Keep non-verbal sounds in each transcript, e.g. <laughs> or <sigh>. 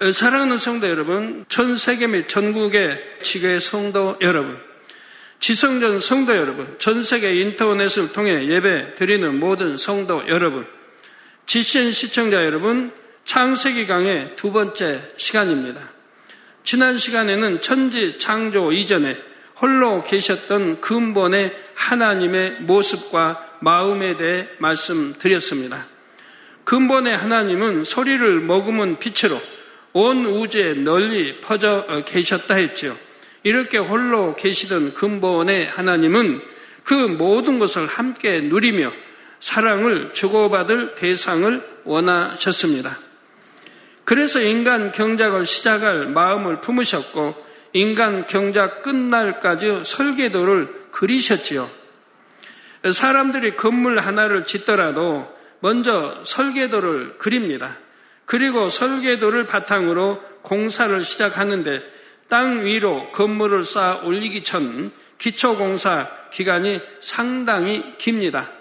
사랑하는 성도 여러분, 전 세계 및 전국의 지교의 성도 여러분, 지성전 성도 여러분, 전 세계 인터넷을 통해 예배 드리는 모든 성도 여러분, 지신 시청자 여러분, 창세기 강의 두 번째 시간입니다. 지난 시간에는 천지 창조 이전에 홀로 계셨던 근본의 하나님의 모습과 마음에 대해 말씀드렸습니다. 근본의 하나님은 소리를 머금은 빛으로 온 우주에 널리 퍼져 계셨다 했죠. 이렇게 홀로 계시던 근본의 하나님은 그 모든 것을 함께 누리며 사랑을 주고받을 대상을 원하셨습니다. 그래서 인간 경작을 시작할 마음을 품으셨고 인간 경작 끝날까지 설계도를 그리셨지요. 사람들이 건물 하나를 짓더라도 먼저 설계도를 그립니다. 그리고 설계도를 바탕으로 공사를 시작하는데 땅 위로 건물을 쌓아 올리기 전 기초공사 기간이 상당히 깁니다.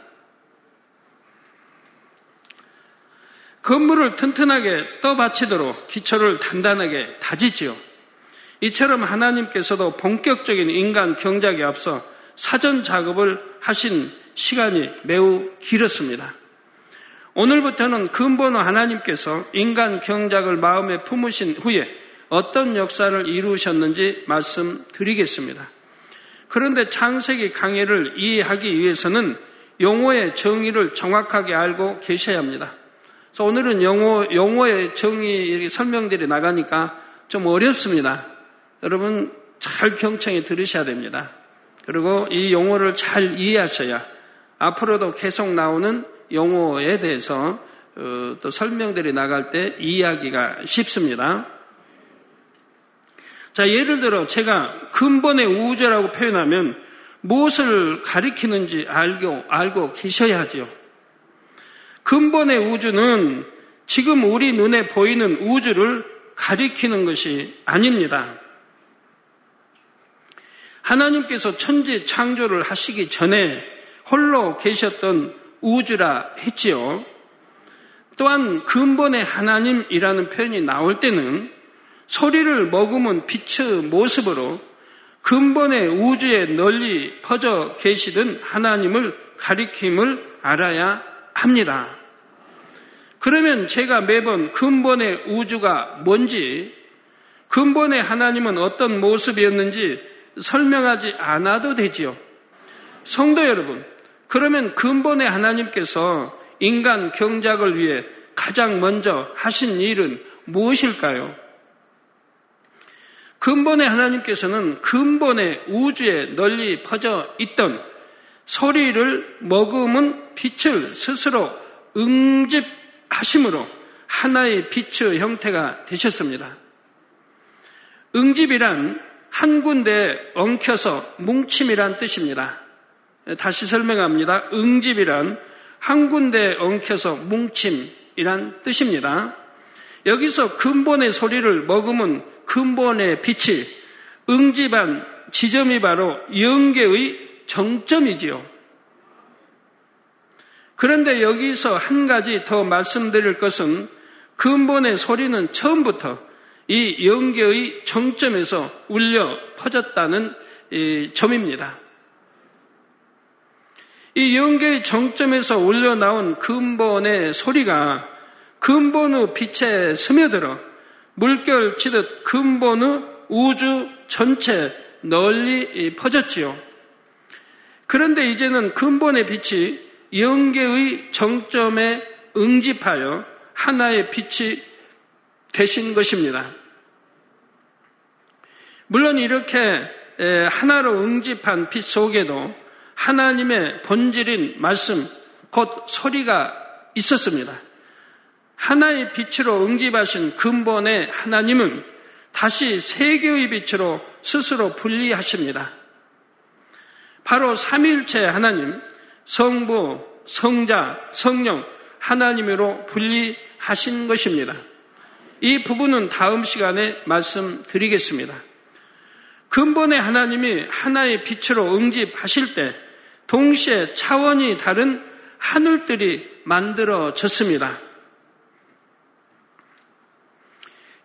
건물을 튼튼하게 떠받치도록 기초를 단단하게 다지지요. 이처럼 하나님께서도 본격적인 인간 경작에 앞서 사전 작업을 하신 시간이 매우 길었습니다. 오늘부터는 근본의 하나님께서 인간 경작을 마음에 품으신 후에 어떤 역사를 이루셨는지 말씀드리겠습니다. 그런데 창세기 강의를 이해하기 위해서는 용어의 정의를 정확하게 알고 계셔야 합니다. 그래서 오늘은 용어, 용어의 정의 설명들이 나가니까 좀 어렵습니다. 여러분 잘 경청해 들으셔야 됩니다. 그리고 이 용어를 잘 이해하셔야 앞으로도 계속 나오는 용어에 대해서 어, 또 설명들이 나갈 때 이해하기가 쉽습니다. 자, 예를 들어 제가 근본의 우주라고 표현하면 무엇을 가리키는지 알고, 알고 계셔야 하지요. 근본의 우주는 지금 우리 눈에 보이는 우주를 가리키는 것이 아닙니다. 하나님께서 천지 창조를 하시기 전에 홀로 계셨던 우주라 했지요. 또한 근본의 하나님이라는 표현이 나올 때는 소리를 머금은 빛의 모습으로 근본의 우주에 널리 퍼져 계시던 하나님을 가리킴을 알아야 합니다. 그러면 제가 매번 근본의 우주가 뭔지, 근본의 하나님은 어떤 모습이었는지 설명하지 않아도 되지요. 성도 여러분, 그러면 근본의 하나님께서 인간 경작을 위해 가장 먼저 하신 일은 무엇일까요? 근본의 하나님께서는 근본의 우주에 널리 퍼져 있던 소리를 머금은 빛을 스스로 응집하심으로 하나의 빛의 형태가 되셨습니다. 응집이란 한 군데 엉켜서 뭉침이란 뜻입니다. 다시 설명합니다. 응집이란 한 군데 엉켜서 뭉침이란 뜻입니다. 여기서 근본의 소리를 머금은 근본의 빛이 응집한 지점이 바로 영계의 정점이지요. 그런데 여기서 한 가지 더 말씀드릴 것은 근본의 소리는 처음부터 이 영계의 정점에서 울려 퍼졌다는 점입니다. 이 영계의 정점에서 울려 나온 근본의 소리가 근본의 빛에 스며들어 물결 치듯 근본의 우주 전체 널리 퍼졌지요. 그런데 이제는 근본의 빛이 영계의 정점에 응집하여 하나의 빛이 되신 것입니다. 물론 이렇게 하나로 응집한 빛 속에도 하나님의 본질인 말씀, 곧 소리가 있었습니다. 하나의 빛으로 응집하신 근본의 하나님은 다시 세계의 빛으로 스스로 분리하십니다. 바로 삼일체 하나님, 성부, 성자, 성령, 하나님으로 분리하신 것입니다. 이 부분은 다음 시간에 말씀드리겠습니다. 근본의 하나님이 하나의 빛으로 응집하실 때 동시에 차원이 다른 하늘들이 만들어졌습니다.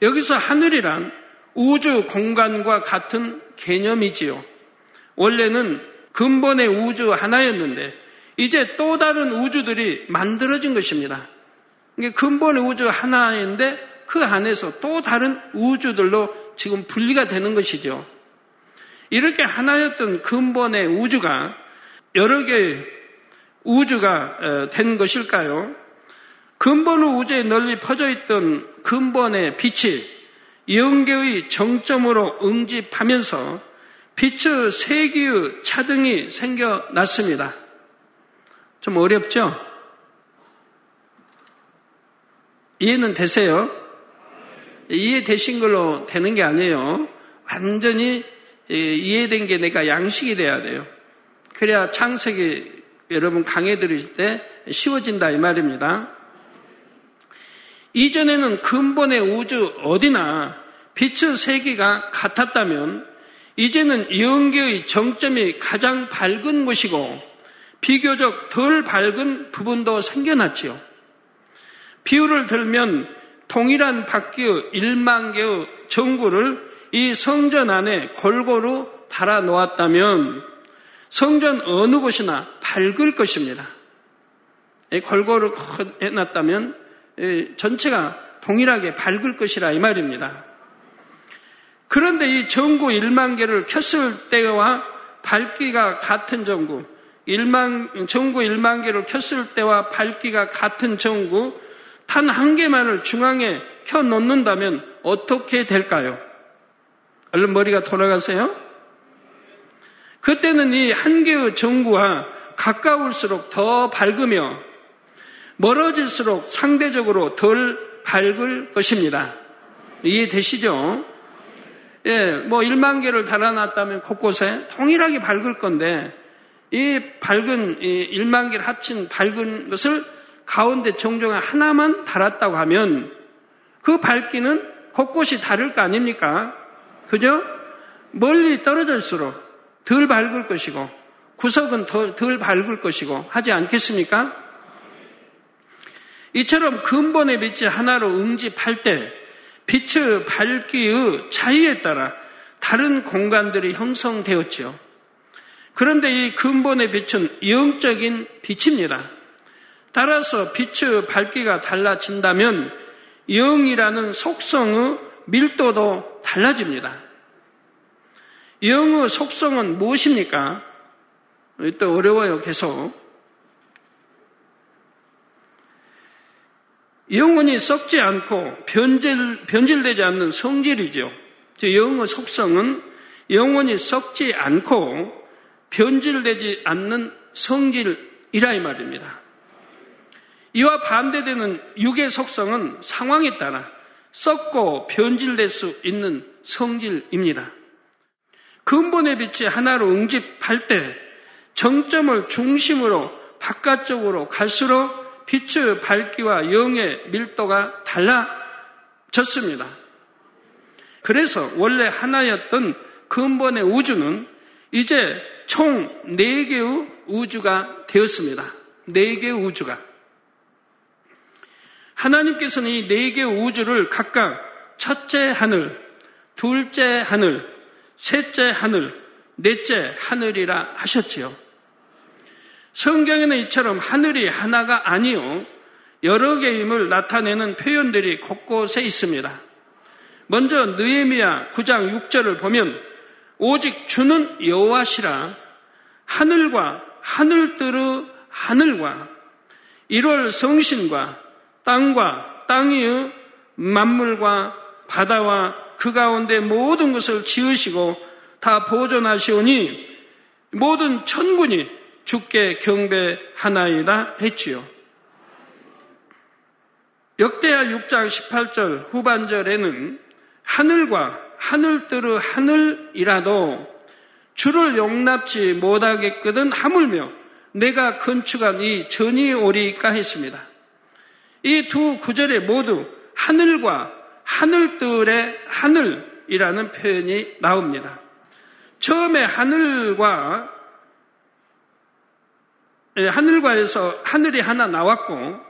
여기서 하늘이란 우주 공간과 같은 개념이지요. 원래는 근본의 우주 하나였는데 이제 또 다른 우주들이 만들어진 것입니다. 이게 근본의 우주 하나인데 그 안에서 또 다른 우주들로 지금 분리가 되는 것이죠. 이렇게 하나였던 근본의 우주가 여러 개의 우주가 어, 된 것일까요? 근본 우주에 널리 퍼져 있던 근본의 빛이 영계의 정점으로 응집하면서 빛의 세기의 차등이 생겨났습니다. 좀 어렵죠? 이해는 되세요? 이해되신 걸로 되는 게 아니에요. 완전히 이해된 게 내가 양식이 돼야 돼요. 그래야 창세기 여러분 강해 들으실 때 쉬워진다 이 말입니다. 이전에는 근본의 우주 어디나 빛의 세계가 같았다면 이제는 영계의 정점이 가장 밝은 곳이고 비교적 덜 밝은 부분도 생겨났지요. 비유를 들면 동일한 바퀴의 1만 개의 전구를 이 성전 안에 골고루 달아 놓았다면 성전 어느 곳이나 밝을 것입니다. 골고루 해놨다면 전체가 동일하게 밝을 것이라 이 말입니다. 그런데 이 전구 1만 개를 켰을 때와 밝기가 같은 전구, 1만, 전구 1만 개를 켰을 때와 밝기가 같은 전구 단 한 개만을 중앙에 켜 놓는다면 어떻게 될까요? 얼른 머리가 돌아가세요? 그때는 이한 개의 전구와 가까울수록 더 밝으며 멀어질수록 상대적으로 덜 밝을 것입니다. 이해되시죠? 예, 뭐 1만 개를 달아놨다면 곳곳에 동일하게 밝을 건데 이 밝은 이 1만 개를 합친 밝은 것을 가운데 정종에 하나만 달았다고 하면 그 밝기는 곳곳이 다를 거 아닙니까? 그죠? 멀리 떨어질수록 덜 밝을 것이고 구석은 덜, 덜 밝을 것이고 하지 않겠습니까? 이처럼 근본의 빛이 하나로 응집할 때 빛의 밝기의 차이에 따라 다른 공간들이 형성되었지요. 그런데 이 근본의 빛은 영적인 빛입니다. 따라서 빛의 밝기가 달라진다면 영이라는 속성의 밀도도 달라집니다. 영의 속성은 무엇입니까? 또 어려워요, 계속. 영혼이 썩지 않고 변질, 변질되지 않는 성질이죠. 영의 속성은 영혼이 썩지 않고 변질되지 않는 성질이라 이 말입니다. 이와 반대되는 육의 속성은 상황에 따라 썩고 변질될 수 있는 성질입니다. 근본의 빛이 하나로 응집할 때 정점을 중심으로 바깥쪽으로 갈수록 빛의 밝기와 영의 밀도가 달라졌습니다. 그래서 원래 하나였던 근본의 우주는 이제 총 4개의 우주가 되었습니다. 4개의 우주가. 하나님께서는 이 4개의 우주를 각각 첫째 하늘, 둘째 하늘, 셋째 하늘, 넷째 하늘이라 하셨지요. 성경에는 이처럼 하늘이 하나가 아니요 여러 개임을 나타내는 표현들이 곳곳에 있습니다. 먼저 느에미야 9장 6절을 보면 오직 주는 여호와시라 하늘과 하늘들의 하늘과 1월 성신과 땅과 땅의 만물과 바다와 그 가운데 모든 것을 지으시고 다 보존하시오니 모든 천군이 주께 경배하나이다 했지요. 역대하 6장 18절 후반절에는 하늘과 하늘들의 하늘이라도 주를 용납지 못하겠거든 하물며 내가 건축한 이 전이 오리까 했습니다. 이 두 구절에 모두 하늘과 하늘들의 하늘이라는 표현이 나옵니다. 처음에 하늘과 예, 하늘과에서 하늘이 하나 나왔고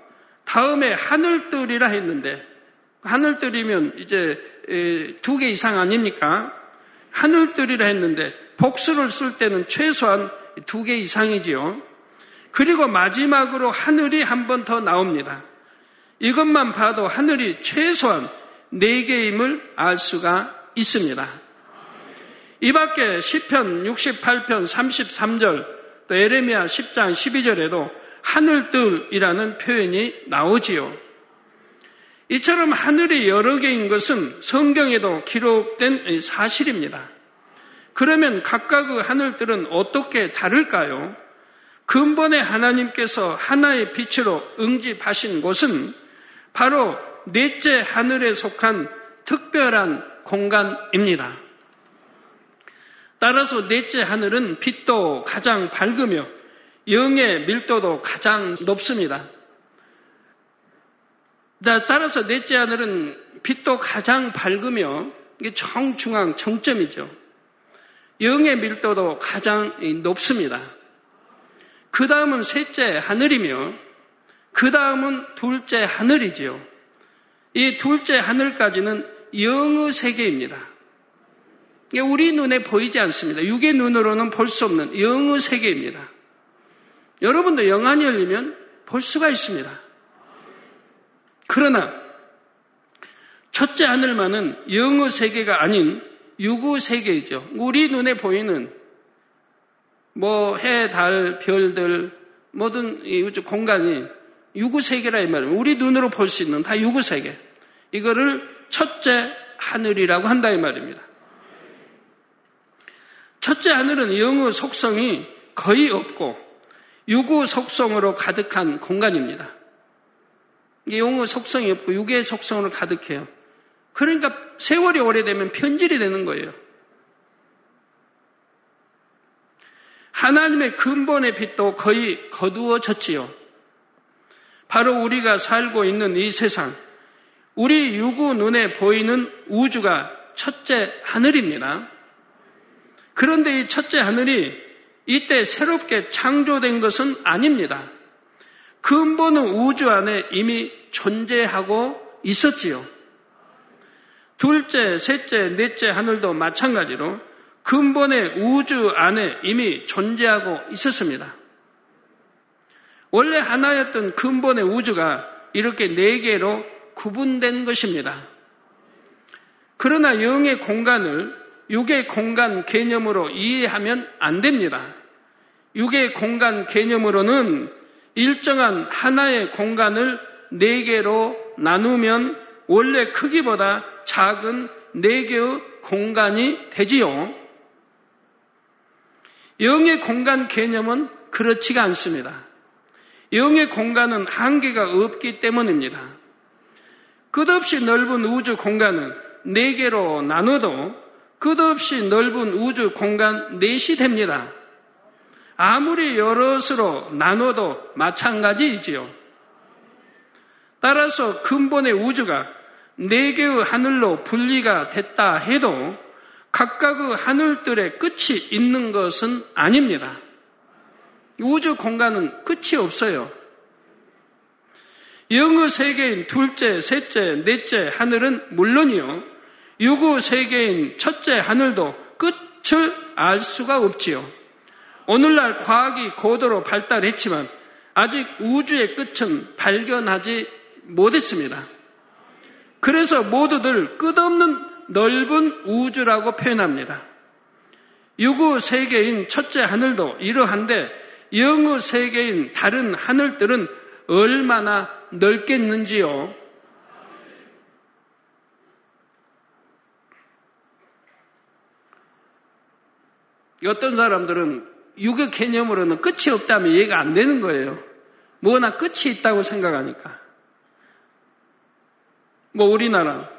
다음에 하늘들이라 했는데 하늘들이면 이제 두 개 이상 아닙니까? 하늘들이라 했는데 복수를 쓸 때는 최소한 두 개 이상이지요. 그리고 마지막으로 하늘이 한 번 더 나옵니다. 이것만 봐도 하늘이 최소한 네 개임을 알 수가 있습니다. 이 밖에 10편 68편 33절 또 에레미야 10장 12절에도 하늘들이라는 표현이 나오지요. 이처럼 하늘이 여러 개인 것은 성경에도 기록된 사실입니다. 그러면 각각의 하늘들은 어떻게 다를까요? 근본의 하나님께서 하나의 빛으로 응집하신 곳은 바로 넷째 하늘에 속한 특별한 공간입니다. 따라서 넷째 하늘은 빛도 가장 밝으며 영의 밀도도 가장 높습니다. 따라서 넷째 하늘은 빛도 가장 밝으며 이게 정중앙 정점이죠. 영의 밀도도 가장 높습니다. 그 다음은 셋째 하늘이며 그 다음은 둘째 하늘이지요. 이 둘째 하늘까지는 영의 세계입니다. 우리 눈에 보이지 않습니다. 육의 눈으로는 볼 수 없는 영의 세계입니다. 여러분도 영안이 열리면 볼 수가 있습니다. 그러나 첫째 하늘만은 영의 세계가 아닌 유구 세계이죠. 우리 눈에 보이는 뭐 해, 달, 별들 모든 이 우주 공간이 유구 세계라 이 말이에요. 우리 눈으로 볼 수 있는 다 유구 세계. 이거를 첫째 하늘이라고 한다 이 말입니다. 첫째 하늘은 영의 속성이 거의 없고 유구 속성으로 가득한 공간입니다. 영의 속성이 없고 육의 속성으로 가득해요. 그러니까 세월이 오래되면 편질이 되는 거예요. 하나님의 근본의 빛도 거의 거두어졌지요. 바로 우리가 살고 있는 이 세상, 우리 유구 눈에 보이는 우주가 첫째 하늘입니다. 그런데 이 첫째 하늘이 이때 새롭게 창조된 것은 아닙니다. 근본은 우주 안에 이미 존재하고 있었지요. 둘째, 셋째, 넷째 하늘도 마찬가지로 근본의 우주 안에 이미 존재하고 있었습니다. 원래 하나였던 근본의 우주가 이렇게 네 개로 구분된 것입니다. 그러나 영의 공간을 육의 공간 개념으로 이해하면 안 됩니다. 육의 공간 개념으로는 일정한 하나의 공간을 네 개로 나누면 원래 크기보다 작은 네 개의 공간이 되지요. 영의 공간 개념은 그렇지가 않습니다. 영의 공간은 한계가 없기 때문입니다. 끝없이 넓은 우주 공간은 네 개로 나눠도 끝없이 넓은 우주 공간 넷이 됩니다. 아무리 여럿으로 나눠도 마찬가지이지요. 따라서 근본의 우주가 네 개의 하늘로 분리가 됐다 해도 각각의 하늘들의 끝이 있는 것은 아닙니다. 우주 공간은 끝이 없어요. 영의 세계인 둘째, 셋째, 넷째 하늘은 물론이요. 유구 세계인 첫째 하늘도 끝을 알 수가 없지요. 오늘날 과학이 고도로 발달했지만 아직 우주의 끝은 발견하지 못했습니다. 그래서 모두들 끝없는 넓은 우주라고 표현합니다. 유구 세계인 첫째 하늘도 이러한데 영의 세계인 다른 하늘들은 얼마나 넓겠는지요. 어떤 사람들은 육의 개념으로는 끝이 없다면 이해가 안 되는 거예요. 뭐나 끝이 있다고 생각하니까. 뭐 우리나라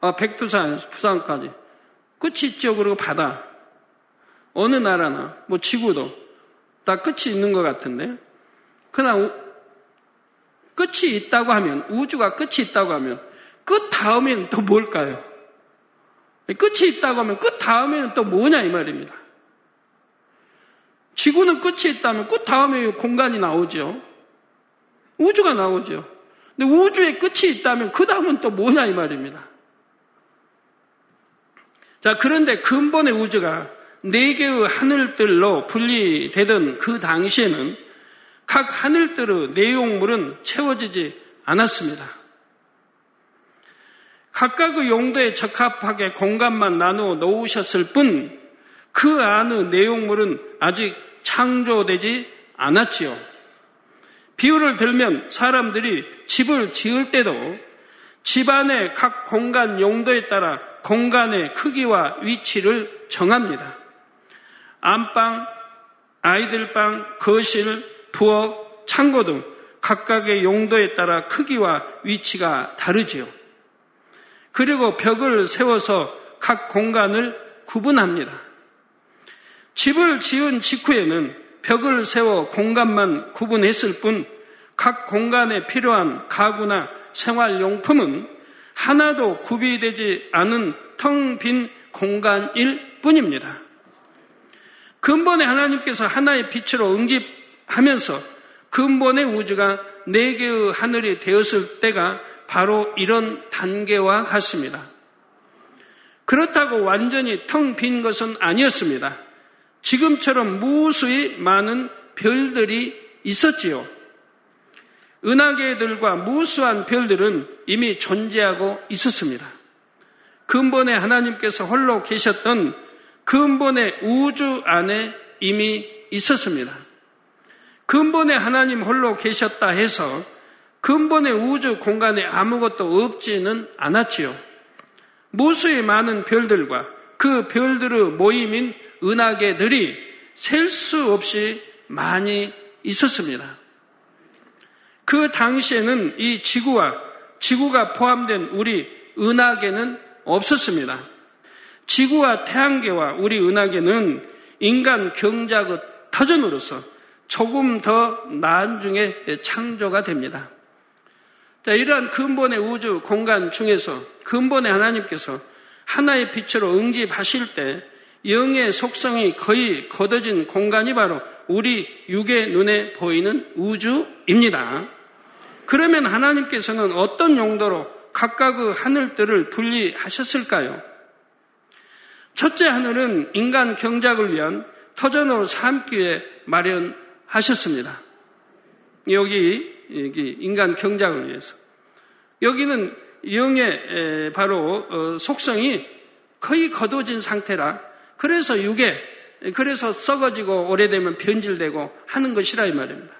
아, 백두산, 부산까지 끝이 있죠. 그리고 바다. 어느 나라나 뭐 지구도 다 끝이 있는 것 같은데. 그러나 끝이 있다고 하면 우주가 끝이 있다고 하면 끝 다음에는 또 뭘까요? 끝이 있다고 하면 끝 다음에는 또 뭐냐 이 말입니다. 지구는 끝이 있다면 끝 다음에 공간이 나오죠. 우주가 나오죠. 근데 우주에 끝이 있다면 그 다음은 또 뭐냐 이 말입니다. 자, 그런데 근본의 우주가 네 개의 하늘들로 분리되던 그 당시에는 각 하늘들의 내용물은 채워지지 않았습니다. 각각의 용도에 적합하게 공간만 나누어 놓으셨을 뿐 그 안의 내용물은 아직 창조되지 않았지요. 비유를 들면 사람들이 집을 지을 때도 집안의 각 공간 용도에 따라 공간의 크기와 위치를 정합니다. 안방, 아이들방, 거실, 부엌, 창고 등 각각의 용도에 따라 크기와 위치가 다르지요. 그리고 벽을 세워서 각 공간을 구분합니다. 집을 지은 직후에는 벽을 세워 공간만 구분했을 뿐 각 공간에 필요한 가구나 생활용품은 하나도 구비되지 않은 텅 빈 공간일 뿐입니다. 근본의 하나님께서 하나의 빛으로 응집하면서 근본의 우주가 네 개의 하늘이 되었을 때가 바로 이런 단계와 같습니다. 그렇다고 완전히 텅 빈 것은 아니었습니다. 지금처럼 무수히 많은 별들이 있었지요. 은하계들과 무수한 별들은 이미 존재하고 있었습니다. 근본의 하나님께서 홀로 계셨던 근본의 우주 안에 이미 있었습니다. 근본의 하나님 홀로 계셨다 해서 근본의 우주 공간에 아무것도 없지는 않았지요. 무수히 많은 별들과 그 별들의 모임인 은하계들이 셀 수 없이 많이 있었습니다. 그 당시에는 이 지구와 지구가 포함된 우리 은하계는 없었습니다. 지구와 태양계와 우리 은하계는 인간 경작의 터전으로서 조금 더 나은 중에 창조가 됩니다. 자, 이러한 근본의 우주 공간 중에서 근본의 하나님께서 하나의 빛으로 응집하실 때 영의 속성이 거의 걷어진 공간이 바로 우리 육의 눈에 보이는 우주입니다. 그러면 하나님께서는 어떤 용도로 각각의 하늘들을 분리하셨을까요? 첫째 하늘은 인간 경작을 위한 터전으로 삼기 위해 마련하셨습니다. 여기, 여기 인간 경작을 위해서. 여기는 영의 바로 어, 속성이 거의 거둬진 상태라 그래서 육에 그래서 썩어지고 오래되면 변질되고 하는 것이라 이 말입니다.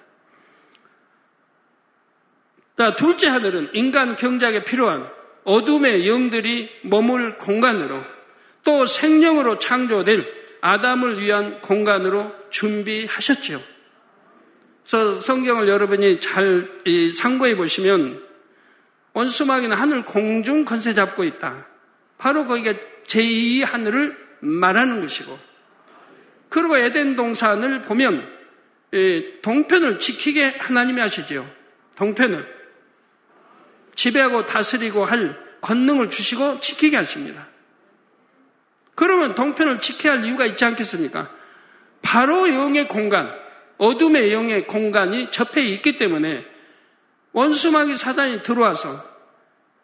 둘째 하늘은 인간 경작에 필요한 어둠의 영들이 머물 공간으로 또 생명으로 창조될 아담을 위한 공간으로 준비하셨지요. 그래서 성경을 여러분이 잘 상고해 보시면 원수막이는 하늘 공중 건세 잡고 있다. 바로 거기가 제2 하늘을 말하는 것이고 그리고 에덴 동산을 보면 동편을 지키게 하나님이 하시지요. 동편을 지배하고 다스리고 할 권능을 주시고 지키게 하십니다. 그러면 동편을 지켜야 할 이유가 있지 않겠습니까? 바로 영의 공간, 어둠의 영의 공간이 접해 있기 때문에 원수마귀 사단이 들어와서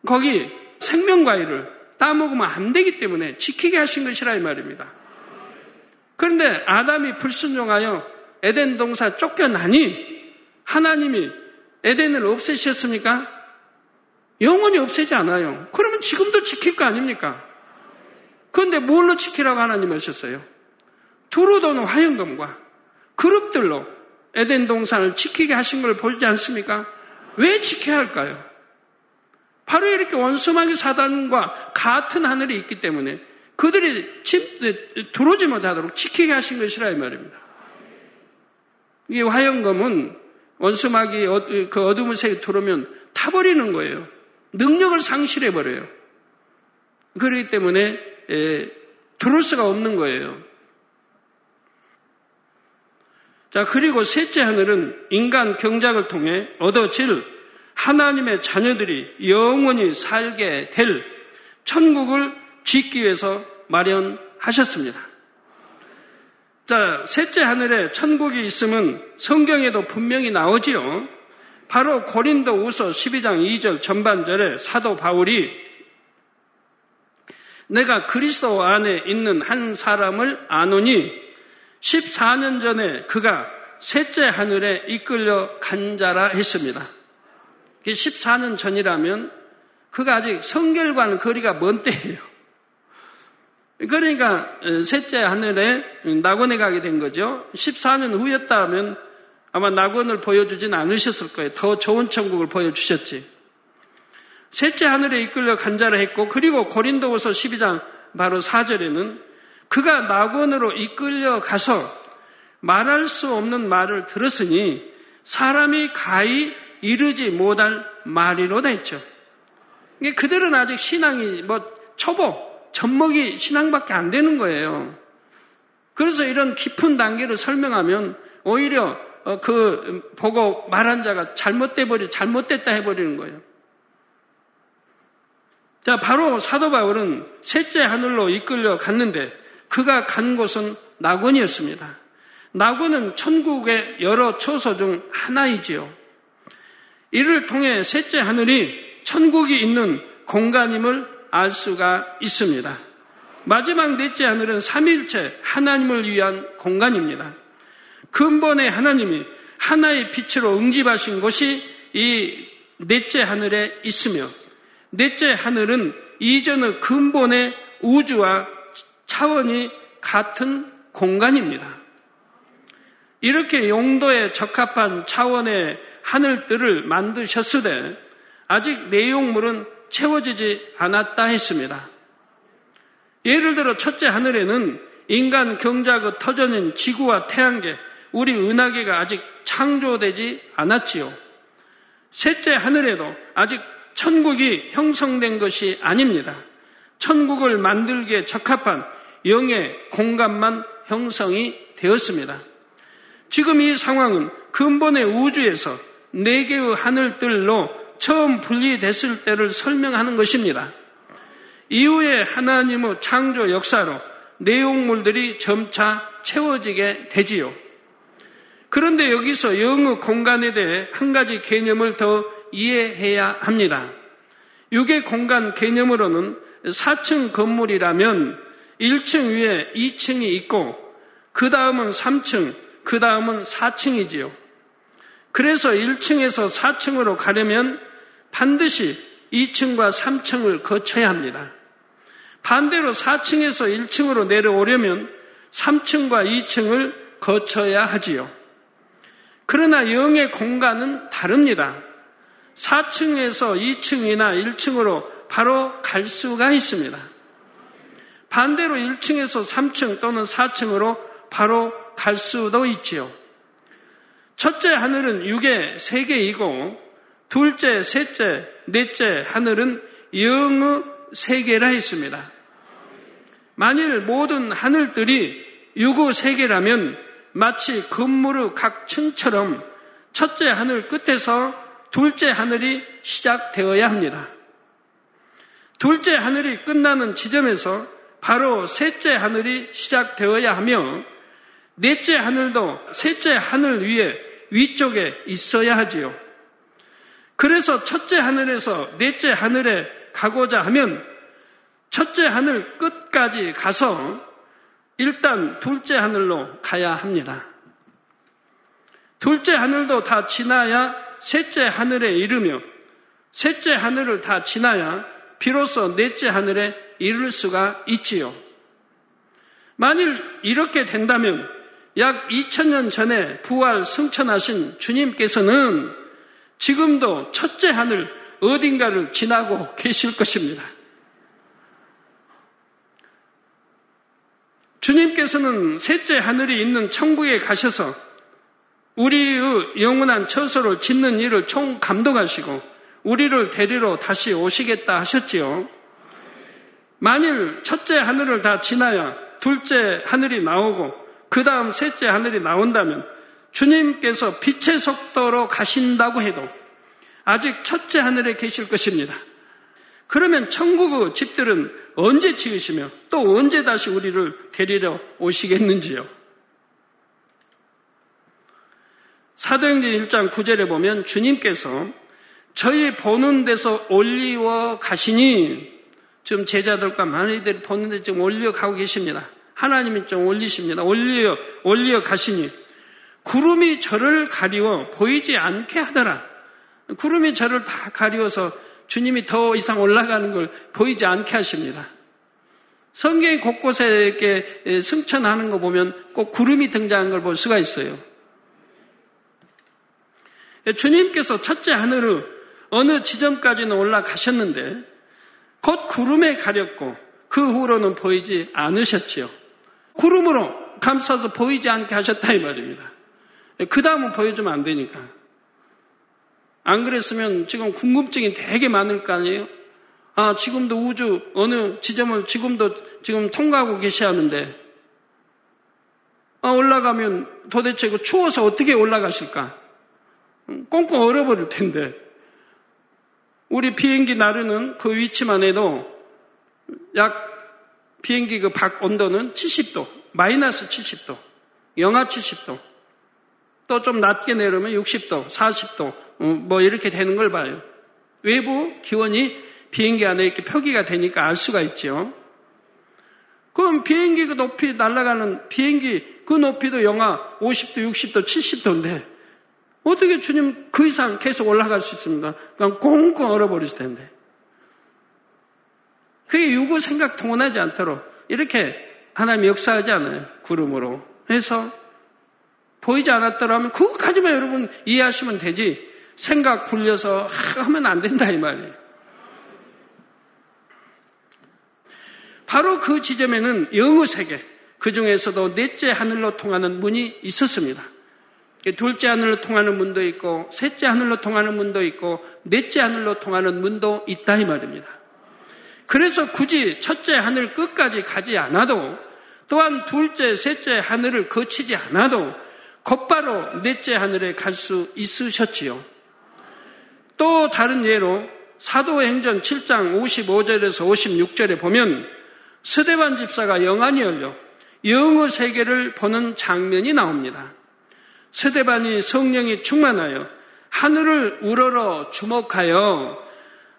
거기 생명과일을 따먹으면 안 되기 때문에 지키게 하신 것이라 이 말입니다. 그런데 아담이 불순종하여 에덴 동사 쫓겨나니 하나님이 에덴을 없애셨습니까? 영원히 없애지 않아요. 그러면 지금도 지킬 거 아닙니까? 그런데 뭘로 지키라고 하나님 하셨어요? 두루 도는 화영검과 그룹들로 에덴 동산을 지키게 하신 걸 보지 않습니까? 왜 지켜야 할까요? 바로 이렇게 원수마귀 사단과 같은 하늘이 있기 때문에 그들이 집, 들어오지 못하도록 지키게 하신 것이라 이 말입니다. 이 화영검은 원수마귀 어, 그 어둠의 색이 들어오면 타버리는 거예요. 능력을 상실해 버려요. 그렇기 때문에 에, 들어올 수가 없는 거예요. 자, 그리고 셋째 하늘은 인간 경작을 통해 얻어질 하나님의 자녀들이 영원히 살게 될 천국을 짓기 위해서 마련하셨습니다. 자, 셋째 하늘에 천국이 있으면 성경에도 분명히 나오지요. 바로 고린도 우서 12장 2절 전반절에 사도 바울이 내가 그리스도 안에 있는 한 사람을 아노니 14년 전에 그가 셋째 하늘에 이끌려 간 자라 했습니다. 14년 전이라면 그가 아직 성결과는 거리가 먼 때예요. 그러니까 어, 셋째 하늘에 낙원에 가게 된 거죠. 14년 후였다 하면 아마 낙원을 보여주진 않으셨을 거예요. 더 좋은 천국을 보여주셨지. 셋째 하늘에 이끌려 간자를 했고 그리고 고린도후서 12장 바로 4절에는 그가 낙원으로 이끌려 가서 말할 수 없는 말을 들었으니 사람이 가히 이르지 못할 말이로다 했죠. 그들은 아직 신앙이 뭐 초보, 젖먹이 신앙밖에 안 되는 거예요. 그래서 이런 깊은 단계를 설명하면 오히려 어, 그 보고 말한 자가 잘못돼 버리 잘못됐다 해버리는 거예요. 자, 바로 사도 바울은 셋째 하늘로 이끌려 갔는데 그가 간 곳은 낙원이었습니다. 낙원은 천국의 여러 처소 중 하나이지요. 이를 통해 셋째 하늘이 천국이 있는 공간임을 알 수가 있습니다. 마지막 넷째 하늘은 삼일체 하나님을 위한 공간입니다. 근본의 하나님이 하나의 빛으로 응집하신 곳이 이 넷째 하늘에 있으며 넷째 하늘은 이전의 근본의 우주와 차원이 같은 공간입니다. 이렇게 용도에 적합한 차원의 하늘들을 만드셨으되 아직 내용물은 채워지지 않았다 했습니다. 예를 들어 첫째 하늘에는 인간 경작의 터전인 지구와 태양계, 우리 은하계가 아직 창조되지 않았지요. 셋째 하늘에도 아직 천국이 형성된 것이 아닙니다. 천국을 만들기에 적합한 영의 공간만 형성이 되었습니다. 지금 이 상황은 근본의 우주에서 네 개의 하늘들로 처음 분리됐을 때를 설명하는 것입니다. 이후에 하나님의 창조 역사로 내용물들이 점차 채워지게 되지요. 그런데 여기서 영의 공간에 대해 한 가지 개념을 더 이해해야 합니다. 육의 공간 개념으로는 4층 건물이라면 1층 위에 2층이 있고 그 다음은 3층, 그 다음은 4층이지요. 그래서 1층에서 4층으로 가려면 반드시 2층과 3층을 거쳐야 합니다. 반대로 4층에서 1층으로 내려오려면 3층과 2층을 거쳐야 하지요. 그러나 영의 공간은 다릅니다. 4층에서 2층이나 1층으로 바로 갈 수가 있습니다. 반대로 1층에서 3층 또는 4층으로 바로 갈 수도 있지요. 첫째 하늘은 6의 세계이고 둘째, 셋째, 넷째 하늘은 영의 세계라 했습니다. 만일 모든 하늘들이 육의 세계라면 마치 건물의 각 층처럼 첫째 하늘 끝에서 둘째 하늘이 시작되어야 합니다. 둘째 하늘이 끝나는 지점에서 바로 셋째 하늘이 시작되어야 하며 넷째 하늘도 셋째 하늘 위에 위쪽에 있어야 하지요. 그래서 첫째 하늘에서 넷째 하늘에 가고자 하면 첫째 하늘 끝까지 가서 일단 둘째 하늘로 가야 합니다. 둘째 하늘도 다 지나야 셋째 하늘에 이르며 셋째 하늘을 다 지나야 비로소 넷째 하늘에 이를 수가 있지요. 만일 이렇게 된다면 약 2000년 전에 부활 승천하신 주님께서는 지금도 첫째 하늘 어딘가를 지나고 계실 것입니다. 주님께서는 셋째 하늘이 있는 천국에 가셔서 우리의 영원한 처소를 짓는 일을 총 감독하시고 우리를 데리러 다시 오시겠다 하셨지요. 만일 첫째 하늘을 다 지나야 둘째 하늘이 나오고 그 다음 셋째 하늘이 나온다면 주님께서 빛의 속도로 가신다고 해도 아직 첫째 하늘에 계실 것입니다. 그러면 천국의 집들은 언제 지으시며 또 언제 다시 우리를 데리러 오시겠는지요? 사도행전 1장 9절에 보면 주님께서 저희 보는 데서 올리워 가시니 지금 제자들과 많이들 보는 데 지금 올려 가고 계십니다. 하나님이 좀 올리십니다. 올려, 올려 가시니 구름이 저를 가리워 보이지 않게 하더라. 구름이 저를 다 가리워서 주님이 더 이상 올라가는 걸 보이지 않게 하십니다. 성경의 곳곳에 이렇게 승천하는 거 보면 꼭 구름이 등장한 걸 볼 수가 있어요. 주님께서 첫째 하늘을 어느 지점까지는 올라가셨는데 곧 구름에 가렸고 그 후로는 보이지 않으셨지요. 구름으로 감싸서 보이지 않게 하셨다 이 말입니다. 그 다음은 보여주면 안 되니까. 안 그랬으면 지금 궁금증이 되게 많을 거 아니에요? 아, 지금도 우주 어느 지점을 지금도 지금 통과하고 계시하는데, 아, 올라가면 도대체 그 추워서 어떻게 올라가실까? 꽁꽁 얼어버릴 텐데, 우리 비행기 나르는 그 위치만 해도 약 비행기 그 밖 온도는 70도, 마이너스 70도, 영하 70도, 또 좀 낮게 내려면 60도, 40도, 어, 뭐 이렇게 되는 걸 봐요. 외부 기온이 비행기 안에 이렇게 표기가 되니까 알 수가 있죠. 그럼 비행기 그 높이 날아가는 비행기 그 높이도 영하 50도, 60도, 70도인데 어떻게 주님 그 이상 계속 올라갈 수 있습니까? 그냥 꽁꽁 얼어버릴 텐데. 그게 유구 생각 통원하지 않도록 이렇게 하나님 역사하지 않아요. 구름으로. 해서 보이지 않았더라면 그거까지만 여러분 이해하시면 되지. 생각 굴려서 하면 안 된다 이 말이에요. 바로 그 지점에는 영의 세계, 그 중에서도 넷째 하늘로 통하는 문이 있었습니다. 둘째 하늘로 통하는 문도 있고, 셋째 하늘로 통하는 문도 있고, 넷째 하늘로 통하는 문도 있다 이 말입니다. 그래서 굳이 첫째 하늘 끝까지 가지 않아도, 또한 둘째, 셋째 하늘을 거치지 않아도 곧바로 넷째 하늘에 갈 수 있으셨지요. 또 다른 예로 사도행전 7장 55절에서 56절에 보면 스데반 집사가 영안이 열려 영의 세계를 보는 장면이 나옵니다. 스데반이 성령이 충만하여 하늘을 우러러 주목하여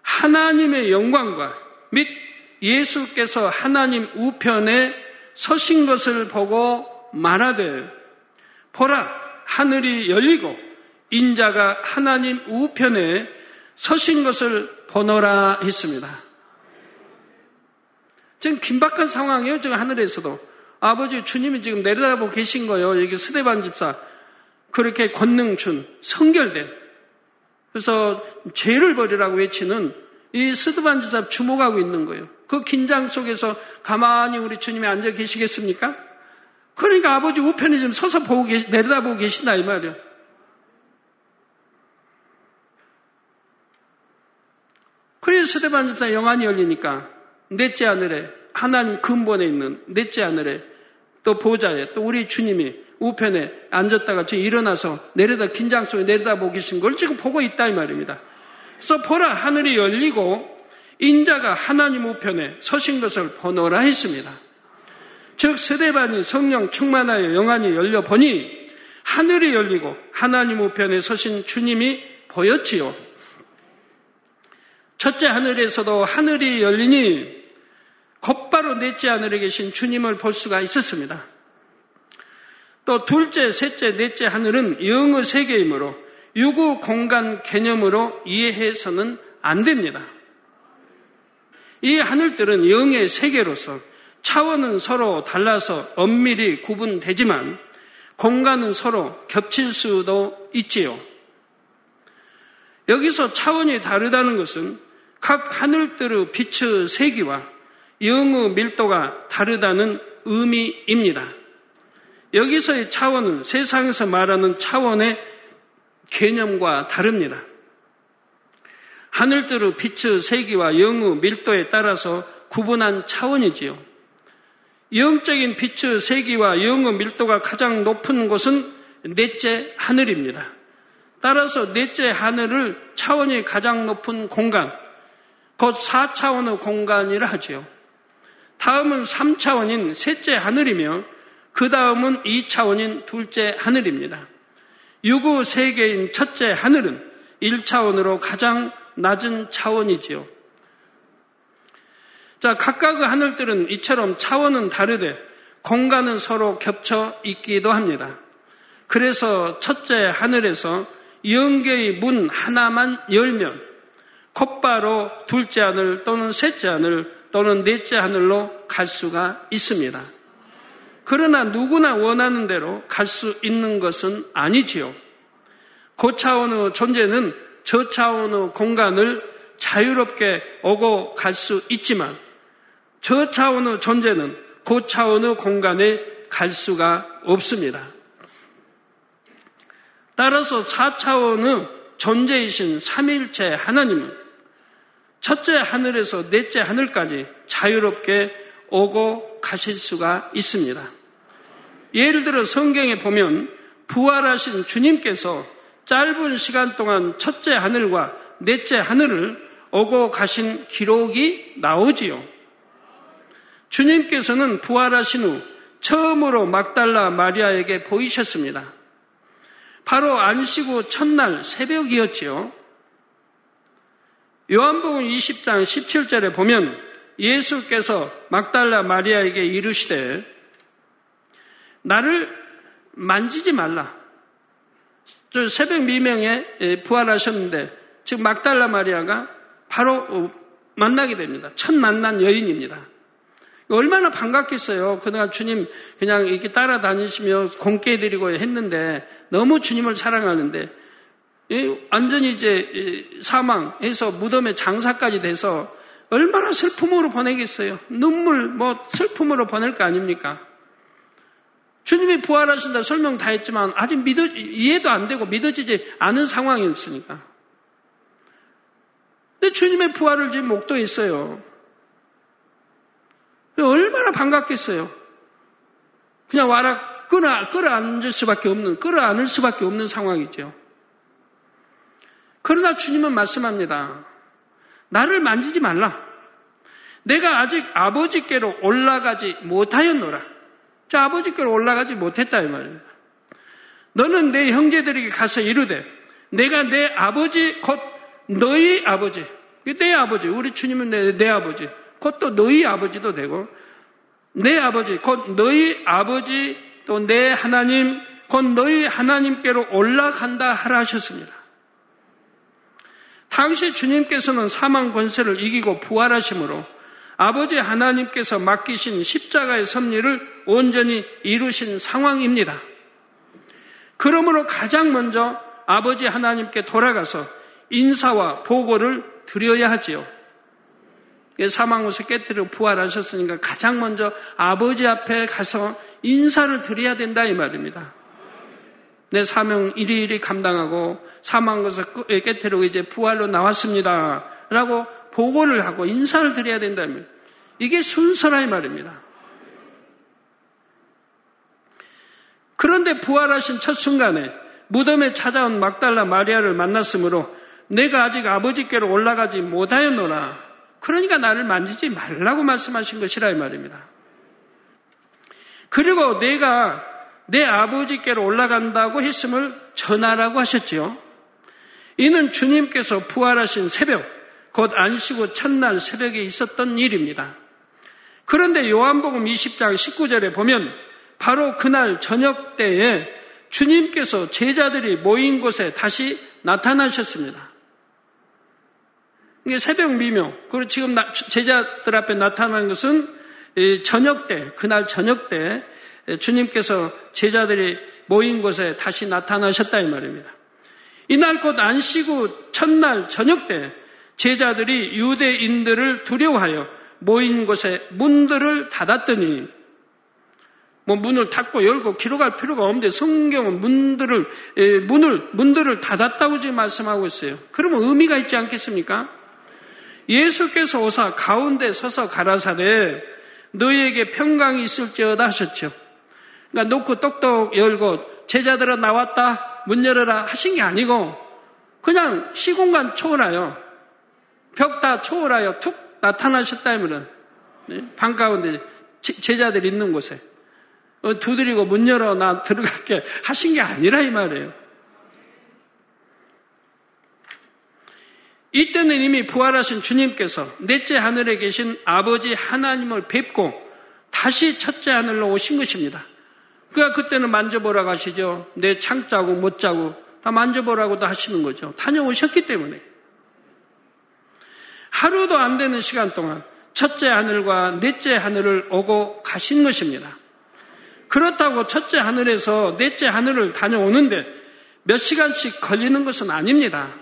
하나님의 영광과 및 예수께서 하나님 우편에 서신 것을 보고 말하되 보라 하늘이 열리고 인자가 하나님 우편에 서신 것을 보노라 했습니다. 지금 긴박한 상황이에요. 지금 하늘에서도. 아버지 주님이 지금 내려다보고 계신 거예요. 여기 스데반 집사. 그렇게 권능춘, 성결된. 그래서 죄를 버리라고 외치는 이 스데반 집사 주목하고 있는 거예요. 그 긴장 속에서 가만히 우리 주님이 앉아 계시겠습니까? 그러니까 아버지 우편에 좀 서서 보고 계시, 내려다보고 계신다 이 말이에요. 그래서 스데반 집사 영안이 열리니까 넷째 하늘에 하나님 근본에 있는 넷째 하늘에 또 보좌에 또 우리 주님이 우편에 앉았다가 저 일어나서 내려다 긴장 속에 내려다보고 계신 걸 지금 보고 있다 이 말입니다. 그래서 보라 하늘이 열리고 인자가 하나님 우편에 서신 것을 보노라 했습니다. 즉 세대반이 성령 충만하여 영안이 열려 보니 하늘이 열리고 하나님 우편에 서신 주님이 보였지요. 첫째 하늘에서도 하늘이 열리니 곧바로 넷째 하늘에 계신 주님을 볼 수가 있었습니다. 또 둘째, 셋째, 넷째 하늘은 영의 세계이므로 유구 공간 개념으로 이해해서는 안 됩니다. 이 하늘들은 영의 세계로서 차원은 서로 달라서 엄밀히 구분되지만 공간은 서로 겹칠 수도 있지요. 여기서 차원이 다르다는 것은 각 하늘들의 빛의 세기와 영의 밀도가 다르다는 의미입니다. 여기서의 차원은 세상에서 말하는 차원의 개념과 다릅니다. 하늘들의 빛의 세기와 영의 밀도에 따라서 구분한 차원이지요. 영적인 빛의 세기와 영의 밀도가 가장 높은 곳은 넷째 하늘입니다. 따라서 넷째 하늘을 차원이 가장 높은 공간, 곧 4차원의 공간이라 하지요. 다음은 3차원인 셋째 하늘이며 그 다음은 2차원인 둘째 하늘입니다. 유구 세계인 첫째 하늘은 1차원으로 가장 낮은 차원이지요. 자, 각각의 하늘들은 이처럼 차원은 다르되 공간은 서로 겹쳐 있기도 합니다. 그래서 첫째 하늘에서 영계의 문 하나만 열면 곧바로 둘째 하늘 또는 셋째 하늘 또는 넷째 하늘로 갈 수가 있습니다. 그러나 누구나 원하는 대로 갈 수 있는 것은 아니지요. 고차원의 존재는 저차원의 공간을 자유롭게 오고 갈 수 있지만 저차원의 존재는 고차원의 공간에 갈 수가 없습니다. 따라서 4차원의 존재이신 삼일체 하나님은 첫째 하늘에서 넷째 하늘까지 자유롭게 오고 가실 수가 있습니다. 예를 들어 성경에 보면 부활하신 주님께서 짧은 시간 동안 첫째 하늘과 넷째 하늘을 오고 가신 기록이 나오지요. 주님께서는 부활하신 후 처음으로 막달라 마리아에게 보이셨습니다. 바로 안식 후 첫날 새벽이었지요. 요한복음 20장 17절에 보면 예수께서 막달라 마리아에게 이르시되 나를 만지지 말라. 저 새벽 미명에 부활하셨는데 지금 막달라 마리아가 바로 어, 만나게 됩니다. 첫 만난 여인입니다. 얼마나 반갑겠어요. 그동안 주님 그냥 이렇게 따라다니시며 공께 드리고 했는데 너무 주님을 사랑하는데 완전히 이제 사망해서 무덤에 장사까지 돼서 얼마나 슬픔으로 보내겠어요. 눈물 뭐 슬픔으로 보낼 거 아닙니까? 주님이 부활하신다 설명 다 했지만 아직 믿어 이해도 안 되고 믿어지지 않은 상황이었으니까. 근데 주님의 부활을 지금 목도했어요. 얼마나 반갑겠어요. 그냥 와라 끌어, 끌어앉을 수밖에 없는, 끌어안을 수밖에 없는 상황이죠. 그러나 주님은 말씀합니다. 나를 만지지 말라. 내가 아직 아버지께로 올라가지 못하였노라. 저 아버지께로 올라가지 못했다 이 말입니다. 너는 내 형제들에게 가서 이르되 내가 내 아버지 곧 너희 아버지 내 아버지 우리 주님은 내, 내 아버지 곧 또 너희 아버지도 되고 내 아버지 곧 너희 아버지 또 내 하나님 곧 너희 하나님께로 올라간다 하라 하셨습니다. 당시 주님께서는 사망 권세를 이기고 부활하심으로 아버지 하나님께서 맡기신 십자가의 섭리를 온전히 이루신 상황입니다. 그러므로 가장 먼저 아버지 하나님께 돌아가서 인사와 보고를 드려야 하지요. 사망 후에 깨뜨리고 부활하셨으니까 가장 먼저 아버지 앞에 가서 인사를 드려야 된다 이 말입니다. 내 사명 일일이 감당하고 사망 것을 깨뜨리고 이제 부활로 나왔습니다. 라고 보고를 하고 인사를 드려야 된다면 이게 순서라 이 말입니다. 그런데 부활하신 첫 순간에 무덤에 찾아온 막달라 마리아를 만났으므로 내가 아직 아버지께로 올라가지 못하였노라. 그러니까 나를 만지지 말라고 말씀하신 것이라 이 말입니다. 그리고 내가 내 아버지께로 올라간다고 했음을 전하라고 하셨지요. 이는 주님께서 부활하신 새벽, 곧 안식 후 첫날 새벽에 있었던 일입니다. 그런데 요한복음 20장 19절에 보면 바로 그날 저녁 때에 주님께서 제자들이 모인 곳에 다시 나타나셨습니다. 이게 새벽 미묘. 그리고 지금 제자들 앞에 나타난 것은 저녁 때, 그날 저녁 때 주님께서 제자들이 모인 곳에 다시 나타나셨다 이 말입니다. 이날 곧 안식 후 첫날 저녁 때 제자들이 유대인들을 두려워하여 모인 곳에 문들을 닫았더니 뭐 문을 닫고 열고 기록할 필요가 없는데 성경은 문들을 문을 문들을 닫았다고 지금 말씀하고 있어요. 그러면 의미가 있지 않겠습니까? 예수께서 오사 가운데 서서 가라사대 너희에게 평강이 있을지어다 하셨죠. 그러니까 놓고 똑똑 열고 제자들아 나왔다 문 열어라 하신 게 아니고 그냥 시공간 초월하여 벽 다 초월하여 툭 나타나셨다면은 네, 방 가운데 제자들이 있는 곳에 어, 두드리고 문 열어 나 들어갈게 <laughs> 하신 게 아니라 이 말이에요. 이때는 이미 부활하신 주님께서 넷째 하늘에 계신 아버지 하나님을 뵙고 다시 첫째 하늘로 오신 것입니다. 그가 그때는 만져보라고 하시죠. 내 창자고 못자고 다 만져보라고도 하시는 거죠. 다녀오셨기 때문에. 하루도 안 되는 시간 동안 첫째 하늘과 넷째 하늘을 오고 가신 것입니다. 그렇다고 첫째 하늘에서 넷째 하늘을 다녀오는데 몇 시간씩 걸리는 것은 아닙니다.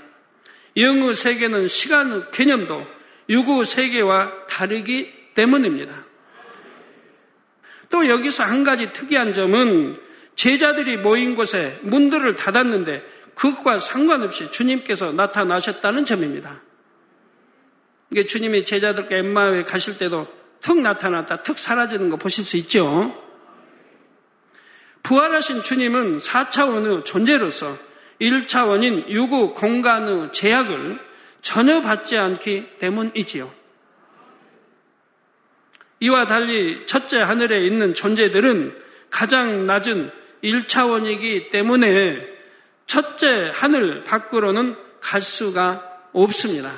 영의 세계는 시간의 개념도 유구 세계와 다르기 때문입니다. 또 여기서 한 가지 특이한 점은 제자들이 모인 곳에 문들을 닫았는데 그것과 상관없이 주님께서 나타나셨다는 점입니다. 이게 주님이 제자들과 엠마에 가실 때도 턱 나타났다, 턱 사라지는 거 보실 수 있죠? 부활하신 주님은 4차원의 존재로서 1차원인 유구 공간의 제약을 전혀 받지 않기 때문이지요. 이와 달리 첫째 하늘에 있는 존재들은 가장 낮은 1차원이기 때문에 첫째 하늘 밖으로는 갈 수가 없습니다.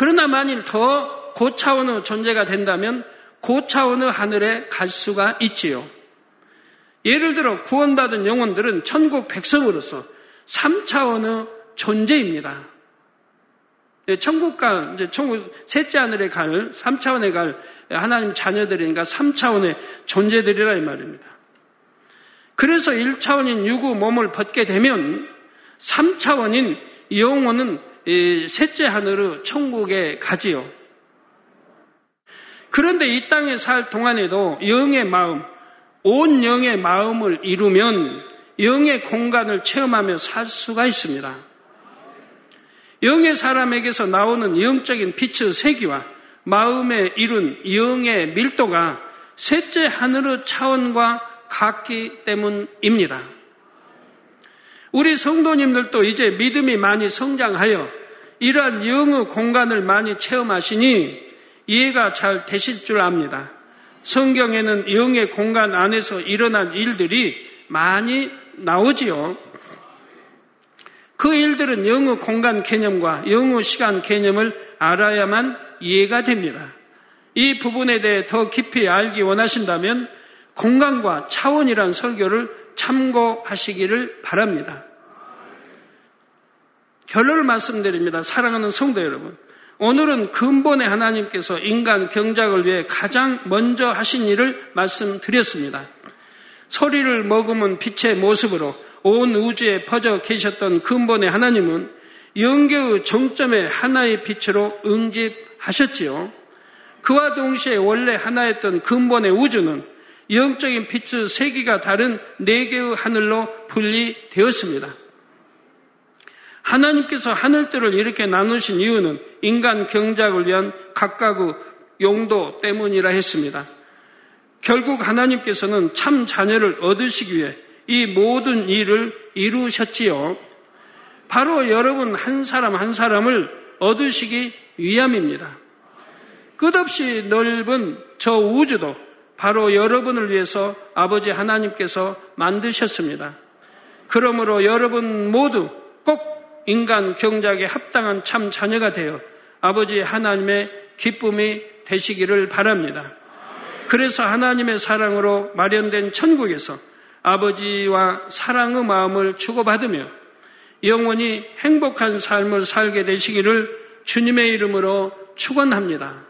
그러나 만일 더 고차원의 존재가 된다면 고차원의 하늘에 갈 수가 있지요. 예를 들어 구원받은 영혼들은 천국 백성으로서 3차원의 존재입니다. 예, 천국과 이제 천국 셋째 하늘에 갈 3차원에 갈 하나님 자녀들이니까 3차원의 존재들이라 이 말입니다. 그래서 1차원인 유구 몸을 벗게 되면 3차원인 영혼은 셋째 하늘의 천국에 가지요. 그런데 이 땅에 살 동안에도 영의 마음, 온 영의 마음을 이루면 영의 공간을 체험하며 살 수가 있습니다. 영의 사람에게서 나오는 영적인 빛의 세기와 마음에 이룬 영의 밀도가 셋째 하늘의 차원과 같기 때문입니다. 우리 성도님들도 이제 믿음이 많이 성장하여 이러한 영의 공간을 많이 체험하시니 이해가 잘 되실 줄 압니다. 성경에는 영의 공간 안에서 일어난 일들이 많이 나오지요. 그 일들은 영의 공간 개념과 영의 시간 개념을 알아야만 이해가 됩니다. 이 부분에 대해 더 깊이 알기 원하신다면 공간과 차원이란 설교를 참고하시기를 바랍니다. 결론을 말씀드립니다. 사랑하는 성도 여러분. 오늘은 근본의 하나님께서 인간 경작을 위해 가장 먼저 하신 일을 말씀드렸습니다. 소리를 머금은 빛의 모습으로 온 우주에 퍼져 계셨던 근본의 하나님은 영계의 정점의 하나의 빛으로 응집하셨지요. 그와 동시에 원래 하나였던 근본의 우주는 영적인 빛의 세기가 다른 네 개의 하늘로 분리되었습니다. 하나님께서 하늘들을 이렇게 나누신 이유는 인간 경작을 위한 각각의 용도 때문이라 했습니다. 결국 하나님께서는 참 자녀를 얻으시기 위해 이 모든 일을 이루셨지요. 바로 여러분 한 사람 한 사람을 얻으시기 위함입니다. 끝없이 넓은 저 우주도 바로 여러분을 위해서 아버지 하나님께서 만드셨습니다. 그러므로 여러분 모두 꼭 인간 경작에 합당한 참 자녀가 되어 아버지 하나님의 기쁨이 되시기를 바랍니다. 그래서 하나님의 사랑으로 마련된 천국에서 아버지와 사랑의 마음을 주고받으며 영원히 행복한 삶을 살게 되시기를 주님의 이름으로 축원합니다.